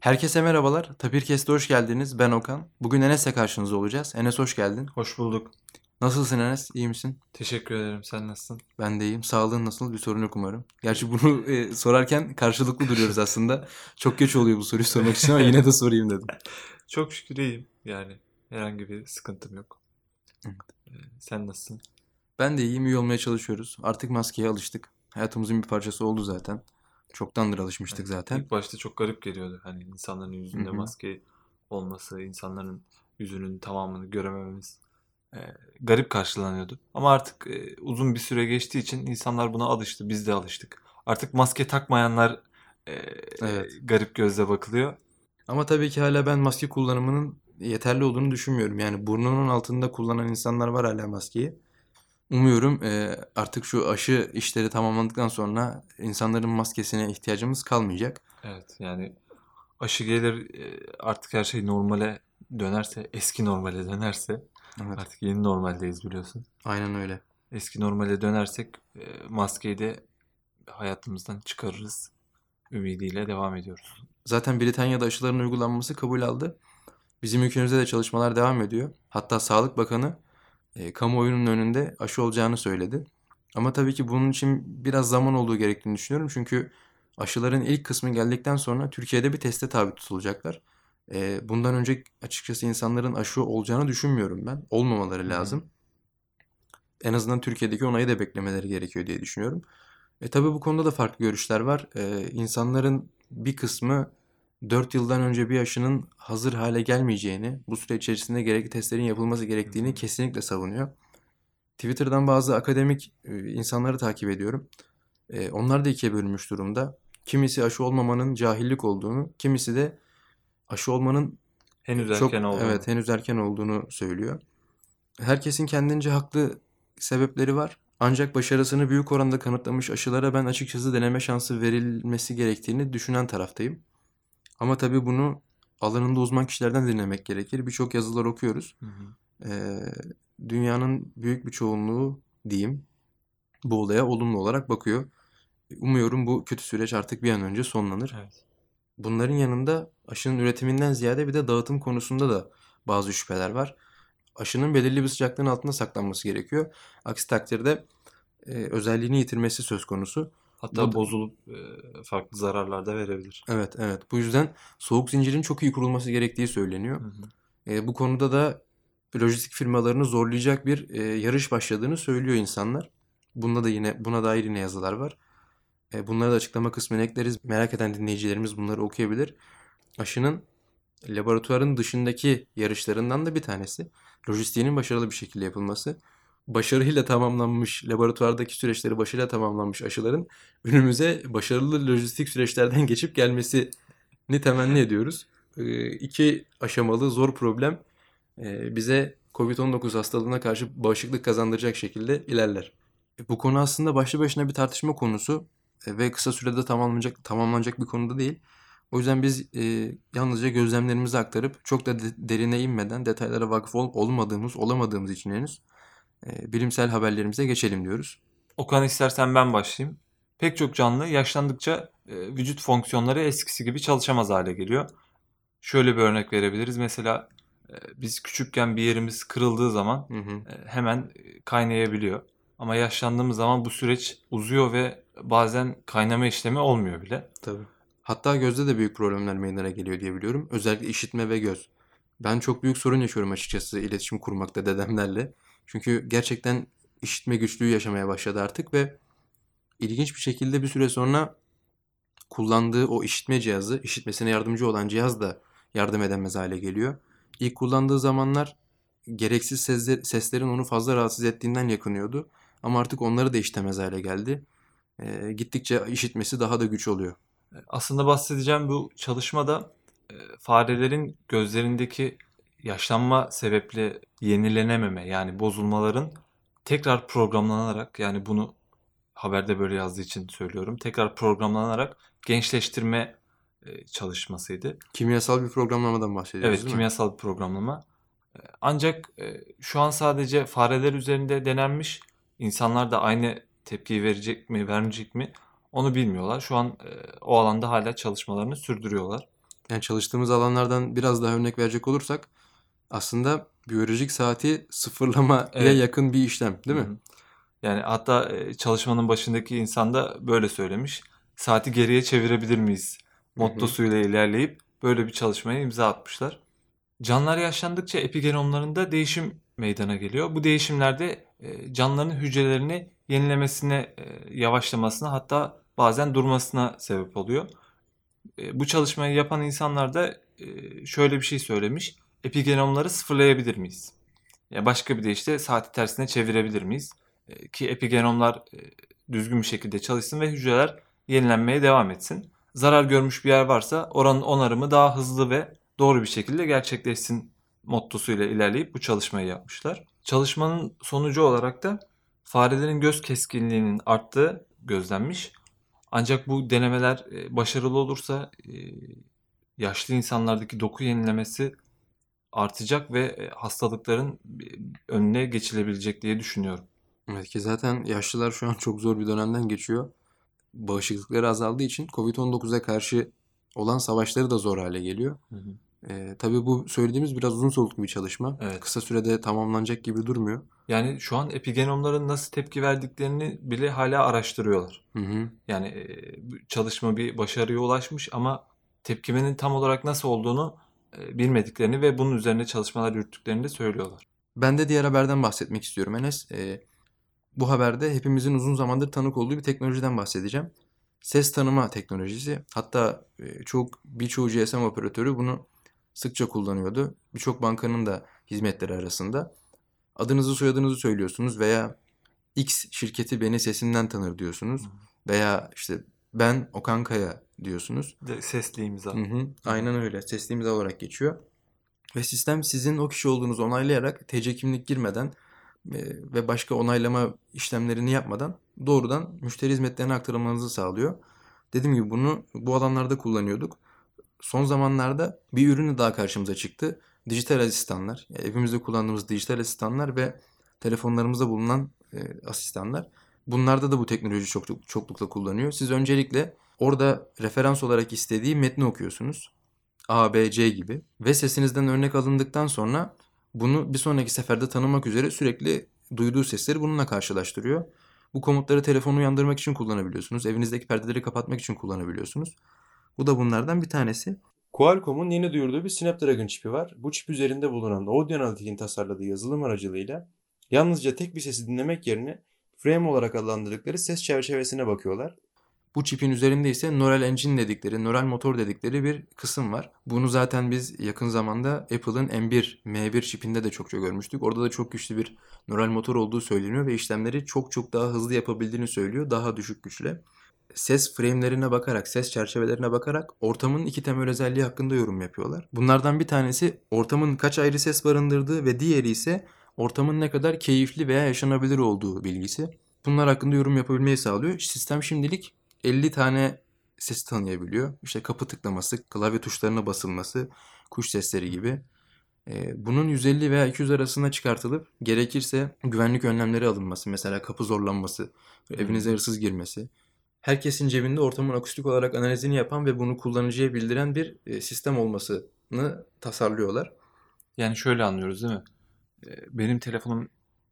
Herkese merhabalar. Tapirkes'te hoş geldiniz. Ben Okan. Bugün Enes'le karşınızda olacağız. Enes hoş geldin. Hoş bulduk. Nasılsın Enes? İyi misin? Teşekkür ederim. Sen nasılsın? Ben de iyiyim. Sağlığın nasıl? Bir sorun yok umarım. Gerçi bunu e, sorarken karşılıklı duruyoruz aslında. Çok geç oluyor bu soruyu sormak için ama yine de sorayım dedim. Çok şükür iyiyim. Yani herhangi bir sıkıntım yok. Evet. Ee, sen nasılsın? Ben de iyiyim. iyi olmaya çalışıyoruz. Artık maskeye alıştık. Hayatımızın bir parçası oldu zaten. Çoktandır alışmıştık zaten. İlk başta çok garip geliyordu. Hani insanların yüzünde Hı hı. maske olması, insanların yüzünün tamamını göremememiz e, garip karşılanıyordu. Ama artık e, uzun bir süre geçtiği için insanlar buna alıştı. Biz de alıştık. Artık maske takmayanlar e, Evet. garip gözle bakılıyor. Ama tabii ki hala ben maske kullanımının yeterli olduğunu düşünmüyorum. Yani burnunun altında kullanan insanlar var hala maskeyi. Umuyorum e, artık şu aşı işleri tamamlandıktan sonra insanların maskesine ihtiyacımız kalmayacak. Evet yani aşı gelir e, artık her şey normale dönerse, eski normale dönerse Evet, artık yeni normaldeyiz biliyorsun. aynen öyle. Eski normale dönersek e, maskeyi de hayatımızdan çıkarırız ümidiyle devam ediyoruz. Zaten Britanya'da aşıların uygulanması kabul aldı. Bizim ülkemizde de çalışmalar devam ediyor. Hatta Sağlık Bakanı e, kamuoyunun önünde aşı olacağını söyledi. Ama tabii ki bunun için biraz zaman olduğu gerektiğini düşünüyorum. Çünkü aşıların ilk kısmı geldikten sonra Türkiye'de bir teste tabi tutulacaklar. E, bundan önce açıkçası insanların aşı olacağını düşünmüyorum ben. Olmamaları Hı hı. lazım. En azından Türkiye'deki onayı da beklemeleri gerekiyor diye düşünüyorum. E tabii bu konuda da farklı görüşler var. E, insanların bir kısmı 4 yıldan önce bir aşının hazır hale gelmeyeceğini, bu süre içerisinde gerekli testlerin yapılması gerektiğini kesinlikle savunuyor. Twitter'dan bazı akademik e, insanları takip ediyorum. E, onlar da ikiye bölünmüş durumda. Kimisi aşı olmamanın cahillik olduğunu, kimisi de aşı olmanın Henüz çok erken olduğunu. evet henüz erken olduğunu söylüyor. Herkesin kendince haklı sebepleri var. Ancak başarısını büyük oranda kanıtlamış aşılara ben açıkçası deneme şansı verilmesi gerektiğini düşünen taraftayım. Ama tabii bunu alanında uzman kişilerden dinlemek gerekir. Birçok yazılar okuyoruz. Hı hı. Ee, dünyanın büyük bir çoğunluğu diyeyim bu olaya olumlu olarak bakıyor. Umuyorum bu kötü süreç artık bir an önce sonlanır. Evet. Bunların yanında aşının üretiminden ziyade bir de dağıtım konusunda da bazı şüpheler var. Aşının belirli bir sıcaklığın altında saklanması gerekiyor. Aksi takdirde e, özelliğini yitirmesi söz konusu. Hatta Bu bozulup e, farklı zararlar da verebilir. Evet, evet. Bu yüzden soğuk zincirin çok iyi kurulması gerektiği söyleniyor. Hı hı. E, bu konuda da lojistik firmalarını zorlayacak bir e, yarış başladığını söylüyor insanlar. Bunda da yine buna dair yine yazılar var. E, bunları da açıklama kısmına ekleriz. Merak eden dinleyicilerimiz bunları okuyabilir. Aşının laboratuvarın dışındaki yarışlarından da bir tanesi. Lojistiğinin başarılı bir şekilde yapılması. Başarıyla tamamlanmış, laboratuvardaki süreçleri başarıyla tamamlanmış aşıların önümüze başarılı lojistik süreçlerden geçip gelmesini temenni ediyoruz. E, iki aşamalı zor problem e, bize COVID-19 hastalığına karşı bağışıklık kazandıracak şekilde ilerler. E, Bu konu aslında başlı başına bir tartışma konusu e, ve kısa sürede tamamlanacak tamamlanacak bir konuda değil. O yüzden biz e, yalnızca gözlemlerimizi aktarıp çok da de- derine inmeden detaylara vakıf ol- olmadığımız, olamadığımız için henüz e, bilimsel haberlerimize geçelim diyoruz. Okan istersen ben başlayayım. Pek çok canlı yaşlandıkça e, vücut fonksiyonları eskisi gibi çalışamaz hale geliyor. Şöyle bir örnek verebiliriz. Mesela e, biz küçükken bir yerimiz kırıldığı zaman Hı hı. e, hemen kaynayabiliyor. Ama yaşlandığımız zaman bu süreç uzuyor ve bazen kaynama işlemi olmuyor bile. Tabii. Hatta gözde de büyük problemler meydana geliyor diye biliyorum. Özellikle işitme ve göz. Ben çok büyük sorun yaşıyorum açıkçası iletişim kurmakta dedemlerle. Çünkü gerçekten işitme güçlüğü yaşamaya başladı artık ve ilginç bir şekilde bir süre sonra kullandığı o işitme cihazı, işitmesine yardımcı olan cihaz da yardım edemez hale geliyor. İlk kullandığı zamanlar gereksiz sesler- seslerin onu fazla rahatsız ettiğinden yakınıyordu. Ama artık onları da işitemez hale geldi. Ee, gittikçe işitmesi daha da güç oluyor. Aslında bahsedeceğim bu çalışmada e, farelerin gözlerindeki yaşlanma sebeple yenilenememe yani bozulmaların tekrar programlanarak yani bunu haberde böyle yazdığı için söylüyorum. Tekrar programlanarak gençleştirme e, çalışmasıydı. Kimyasal bir programlamadan bahsediyoruz Evet, değil mi? kimyasal bir programlama. E, Ancak e, şu an sadece fareler üzerinde denenmiş. İnsanlar da aynı tepkiyi verecek mi, vermeyecek mi onu bilmiyorlar. Şu an o alanda hala çalışmalarını sürdürüyorlar. Yani çalıştığımız alanlardan biraz daha örnek verecek olursak aslında biyolojik saati sıfırlamaya Evet. yakın bir işlem değil mi? Yani hatta e, çalışmanın başındaki insan da böyle söylemiş. Saati geriye çevirebilir miyiz? Mottosuyla ilerleyip böyle bir çalışmaya imza atmışlar. Canlılar yaşlandıkça epigenomlarında değişim meydana geliyor. Bu değişimlerde e, canlıların hücrelerini yenilemesine, e, yavaşlamasına hatta bazen durmasına sebep oluyor. Bu çalışmayı yapan insanlar da şöyle bir şey söylemiş. Epigenomları sıfırlayabilir miyiz? Ya başka bir deyişle saati tersine çevirebilir miyiz? E, ki epigenomlar e, düzgün bir şekilde çalışsın ve hücreler yenilenmeye devam etsin. Zarar görmüş bir yer varsa oranın onarımı daha hızlı ve doğru bir şekilde gerçekleşsin mottosuyla ilerleyip bu çalışmayı yapmışlar. Çalışmanın sonucu olarak da farelerin göz keskinliğinin arttığı gözlenmiş. Ancak bu denemeler e, başarılı olursa yaşlı insanlardaki doku yenilemesi artacak ve e, hastalıkların e, önüne geçilebilecek diye düşünüyorum. Evet ki zaten yaşlılar şu an çok zor bir dönemden geçiyor. Bağışıklıkları azaldığı için Covid-19'a karşı olan savaşları da zor hale geliyor. Ee, tabii bu söylediğimiz biraz uzun soluklu bir çalışma. Evet. Kısa sürede tamamlanacak gibi durmuyor. Yani şu an epigenomların nasıl tepki verdiklerini bile hala araştırıyorlar. Hı hı. Yani e, çalışma bir başarıya ulaşmış ama tepkimenin tam olarak nasıl olduğunu e, bilmediklerini ve bunun üzerine çalışmalar yürüttüklerini de söylüyorlar. Ben de diğer haberden bahsetmek istiyorum Enes. Ee, bu haberde hepimizin uzun zamandır tanık olduğu bir teknolojiden bahsedeceğim. Ses tanıma teknolojisi. Hatta e, çok birçoğu GSM operatörü bunu sıkça kullanıyordu. Birçok bankanın da hizmetleri arasında. Adınızı soyadınızı söylüyorsunuz veya X şirketi beni sesinden tanır diyorsunuz. Veya işte ben Okan Kaya diyorsunuz. Sesli imza. Hı hı, aynen öyle. Sesli imza olarak geçiyor. Ve sistem sizin o kişi olduğunuzu onaylayarak TC kimlik girmeden e, ve başka onaylama işlemlerini yapmadan doğrudan müşteri hizmetlerine aktarılmanızı sağlıyor. Dediğim gibi bunu bu alanlarda kullanıyorduk. Son zamanlarda bir ürünü daha karşımıza çıktı. Dijital asistanlar. Yani evimizde kullandığımız dijital asistanlar ve telefonlarımızda bulunan e, asistanlar. Bunlarda da bu teknoloji çok çoklukla kullanıyor. Siz öncelikle orada referans olarak istediği metni okuyorsunuz. A, B, C gibi. Ve sesinizden örnek alındıktan sonra bunu bir sonraki seferde tanımak üzere sürekli duyduğu sesleri bununla karşılaştırıyor. Bu komutları telefonu uyandırmak için kullanabiliyorsunuz. Evinizdeki perdeleri kapatmak için kullanabiliyorsunuz. Bu da bunlardan bir tanesi. Qualcomm'un yeni duyurduğu bir Snapdragon çipi var. Bu çip üzerinde bulunan Audionautics'in tasarladığı yazılım aracılığıyla yalnızca tek bir sesi dinlemek yerine frame olarak adlandırdıkları ses çerçevesine bakıyorlar. Bu çipin üzerinde ise Neural Engine dedikleri, nöral motor dedikleri bir kısım var. Bunu zaten biz yakın zamanda Apple'ın M1, M1 çipinde de çokça görmüştük. Orada da çok güçlü bir nöral motor olduğu söyleniyor ve işlemleri çok çok daha hızlı yapabildiğini söylüyor. Daha düşük güçle. Ses frame'lerine bakarak, ses çerçevelerine bakarak ortamın iki temel özelliği hakkında yorum yapıyorlar. Bunlardan bir tanesi ortamın kaç ayrı ses barındırdığı ve diğeri ise ortamın ne kadar keyifli veya yaşanabilir olduğu bilgisi. Bunlar hakkında yorum yapabilmeyi sağlıyor. Sistem şimdilik 50 tane sesi tanıyabiliyor. İşte kapı tıklaması, klavye tuşlarına basılması, kuş sesleri gibi. Ee, bunun 150 veya 200 arasına çıkartılıp gerekirse güvenlik önlemleri alınması. Mesela kapı zorlanması, evinize hırsız girmesi. Herkesin cebinde ortamın akustik olarak analizini yapan ve bunu kullanıcıya bildiren bir e, sistem olmasını tasarlıyorlar. Yani şöyle anlıyoruz değil mi? Benim telefonum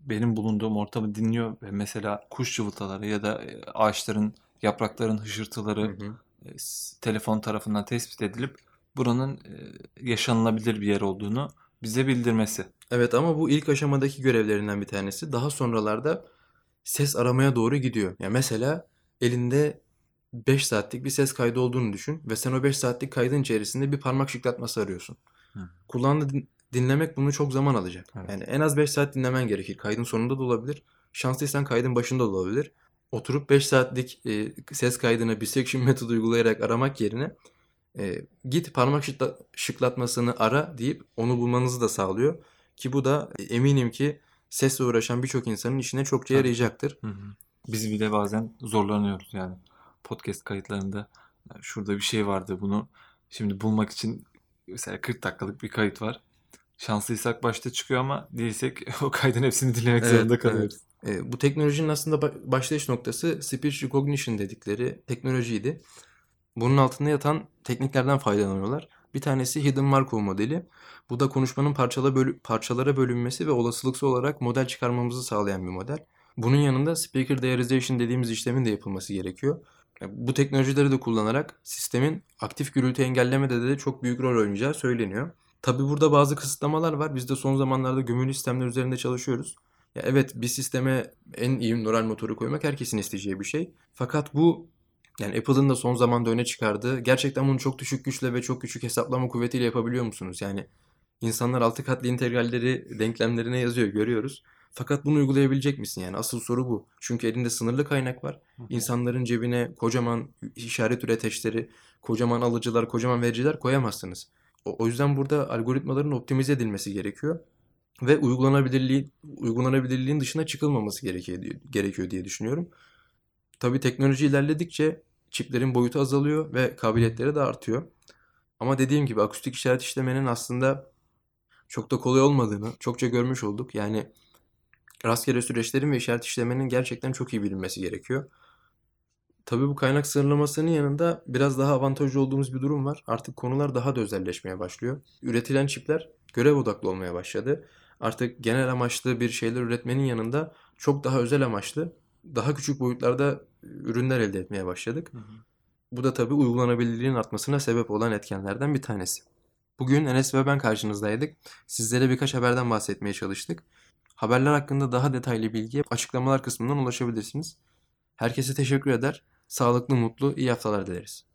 benim bulunduğum ortamı dinliyor ve mesela kuş cıvıltaları ya da ağaçların, yaprakların hışırtıları Hı hı. telefon tarafından tespit edilip buranın yaşanılabilir bir yer olduğunu bize bildirmesi. Evet ama bu ilk aşamadaki görevlerinden bir tanesi. Daha sonralarda ses aramaya doğru gidiyor. Ya mesela elinde 5 saatlik bir ses kaydı olduğunu düşün ve sen o 5 saatlik kaydın içerisinde bir parmak şıklatması arıyorsun. Hı. Kulağında din- dinlemek bunu çok zaman alacak. Evet. Yani en az 5 saat dinlemen gerekir. Kaydın sonunda da olabilir. Şanslıysan kaydın başında da olabilir. Oturup 5 saatlik e, ses kaydını bisection metodu uygulayarak aramak yerine e, git parmak şıkla- şıklatmasını ara deyip onu bulmanızı da sağlıyor. Ki bu da e, eminim ki sesle uğraşan birçok insanın işine çokça yarayacaktır. Hı hı. Biz bile bazen zorlanıyoruz yani podcast kayıtlarında. "Ya Şurada bir şey vardı bunu şimdi bulmak için mesela 40 dakikalık bir kayıt var. Şanslıysak başta çıkıyor ama değilsek o kaydın hepsini dinlemek Evet, zorunda evet. kalıyoruz. E, bu teknolojinin aslında ba- başlayış noktası speech recognition dedikleri teknolojiydi. Bunun altında yatan tekniklerden faydalanıyorlar. Bir tanesi Hidden Markov modeli. Bu da konuşmanın parçala bölü- parçalara bölünmesi ve olasılıksal olarak model çıkarmamızı sağlayan bir model. Bunun yanında speaker diarization dediğimiz işlemin de yapılması gerekiyor. Bu teknolojileri de kullanarak sistemin aktif gürültü engellemede de çok büyük rol oynayacağı söyleniyor. Tabi burada bazı kısıtlamalar var. Biz de son zamanlarda gömülü sistemler üzerinde çalışıyoruz. Ya evet bir sisteme en iyi nöral motoru koymak herkesin isteyeceği bir şey. Fakat bu yani Apple'ın da son zamanda öne çıkardığı gerçekten bunu çok düşük güçle ve çok küçük hesaplama kuvvetiyle yapabiliyor musunuz? Yani insanlar altı katlı integralleri denklemlerine yazıyor görüyoruz. Fakat bunu uygulayabilecek misin yani? Asıl soru bu. Çünkü elinde sınırlı kaynak var. İnsanların cebine kocaman işaret üreteçleri, kocaman alıcılar, kocaman vericiler koyamazsınız. O, yüzden burada algoritmaların optimize edilmesi gerekiyor ve uygulanabilirliği uygulanabilirliğin dışına çıkılmaması gerekiyor gerekiyor diye düşünüyorum. Tabii teknoloji ilerledikçe çiplerin boyutu azalıyor ve kabiliyetleri de artıyor. Ama dediğim gibi akustik işaret işlemenin aslında çok da kolay olmadığını çokça görmüş olduk. Yani rastgele süreçlerin ve işaret işlemenin gerçekten çok iyi bilinmesi gerekiyor. Tabii bu kaynak sınırlamasının yanında biraz daha avantajlı olduğumuz bir durum var. Artık konular daha da özelleşmeye başlıyor. Üretilen çipler görev odaklı olmaya başladı. Artık genel amaçlı bir şeyler üretmenin yanında çok daha özel amaçlı, daha küçük boyutlarda ürünler elde etmeye başladık. Hı hı. Bu da tabii uygulanabilirliğin artmasına sebep olan etkenlerden bir tanesi. Bugün Enes ve ben karşınızdaydık. Sizlere birkaç haberden bahsetmeye çalıştık. Haberler hakkında daha detaylı bilgiye açıklamalar kısmından ulaşabilirsiniz. Herkese teşekkür eder. Sağlıklı, mutlu, iyi haftalar dileriz.